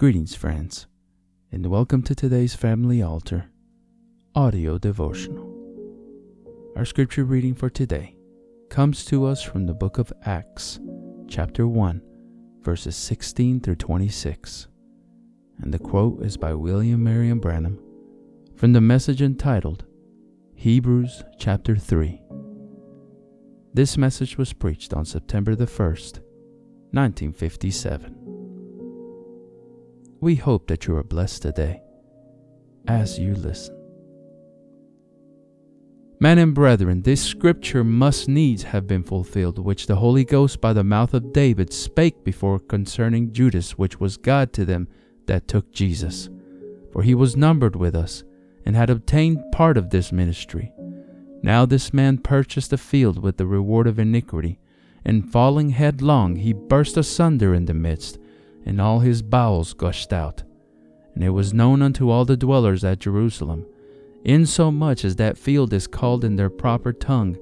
Greetings, friends, and welcome to today's Family Altar audio devotional. Our scripture reading for today comes to us from the book of Acts, chapter 1, verses 16 through 26. And the quote is by William Marion Branham from the message entitled Hebrews chapter 3. This message was preached on September the 1st, 1957. We hope that you are blessed today as you listen. Men and brethren, this scripture must needs have been fulfilled, which the Holy Ghost by the mouth of David spake before concerning Judas, which was God to them that took Jesus. For he was numbered with us, and had obtained part of this ministry. Now this man purchased a field with the reward of iniquity, and falling headlong, he burst asunder in the midst and all his bowels gushed out. And it was known unto all the dwellers at Jerusalem, insomuch as that field is called in their proper tongue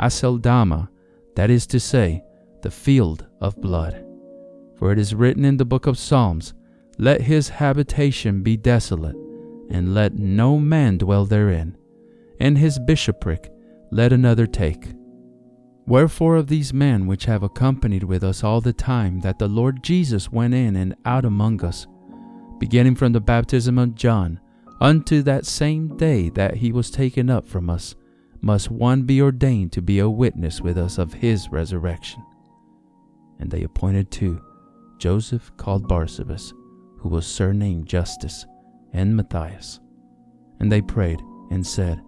Aceldama, that is to say, the field of blood. For it is written in the book of Psalms, Let his habitation be desolate, and let no man dwell therein, and his bishopric let another take. Wherefore of these men which have accompanied with us all the time that the Lord Jesus went in and out among us, beginning from the baptism of John unto that same day that he was taken up from us, must one be ordained to be a witness with us of his resurrection. And they appointed two, Joseph called Barsabas, who was surnamed Justus, and Matthias. And they prayed and said,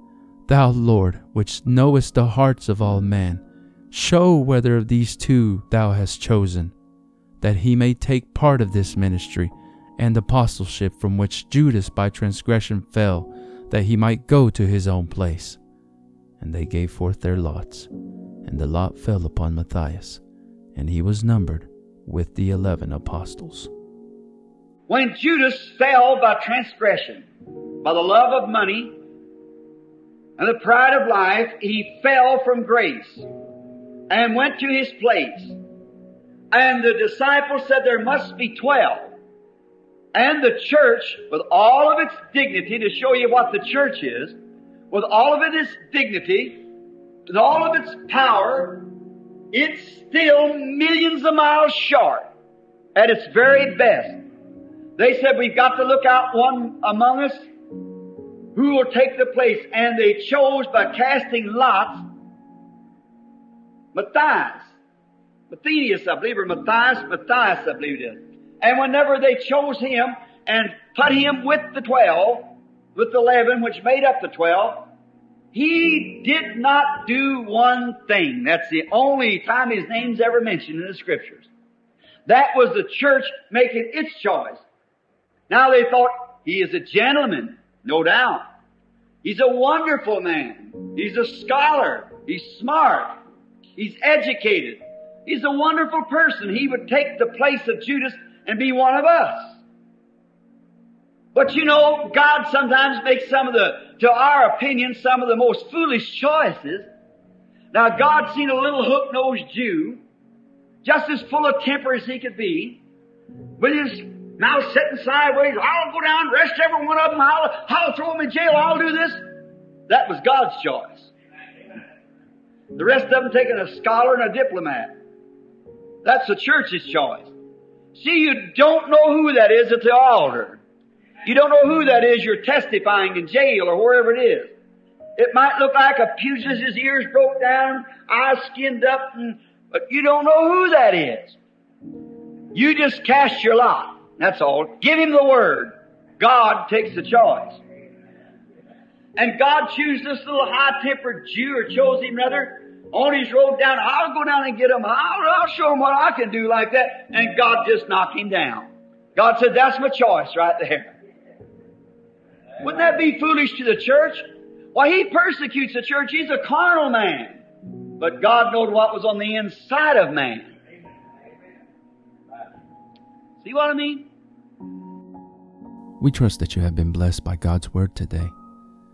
Thou Lord, which knowest the hearts of all men, Show whether of these two thou hast chosen, that he may take part of this ministry and apostleship from which Judas by transgression fell, that he might go to his own place. And they gave forth their lots, and the lot fell upon Matthias, and he was numbered with the eleven apostles. When Judas fell by transgression, by the love of money, and the pride of life, he fell from grace and went to his place. And the disciples said there must be twelve. And the church, with all of its dignity, to show you what the church is, with all of its dignity, with all of its power, it's still millions of miles short at its very best. They said we've got to look out one among us who will take the place. And they chose by casting lots Matthias. Matthias, I believe, or Matthias, Matthias, I believe it is. And whenever they chose him and put him with the twelve, with the eleven which made up the twelve, he did not do one thing. That's the only time his name's ever mentioned in the scriptures. That was the church making its choice. Now they thought, he is a gentleman, no doubt. He's a wonderful man. He's a scholar. He's smart. He's educated. He's a wonderful person. He would take the place of Judas and be one of us. But you know, God sometimes makes some of the, to our opinion, some of the most foolish choices. Now God seen a little hook-nosed Jew, just as full of temper as he could be, with his mouth sitting sideways, I'll go down, arrest every one of them, I'll, I'll throw them in jail, I'll do this. That was God's choice. The rest of them taking a scholar and a diplomat. That's the church's choice. See, you don't know who that is at the altar. You don't know who that is you're testifying in jail or wherever it is. It might look like a pugilist, his ears broke down, eyes skinned up, and, but you don't know who that is. You just cast your lot. That's all. Give him the word. God takes the choice. And God chose this little high-tempered Jew, or chose him rather, on his road down. I'll go down and get him. I'll, I'll show him what I can do like that. And God just knocked him down. God said, that's my choice right there. Wouldn't that be foolish to the church? Why, he persecutes the church. He's a carnal man. But God knowed what was on the inside of man. See what I mean? We trust that you have been blessed by God's Word today.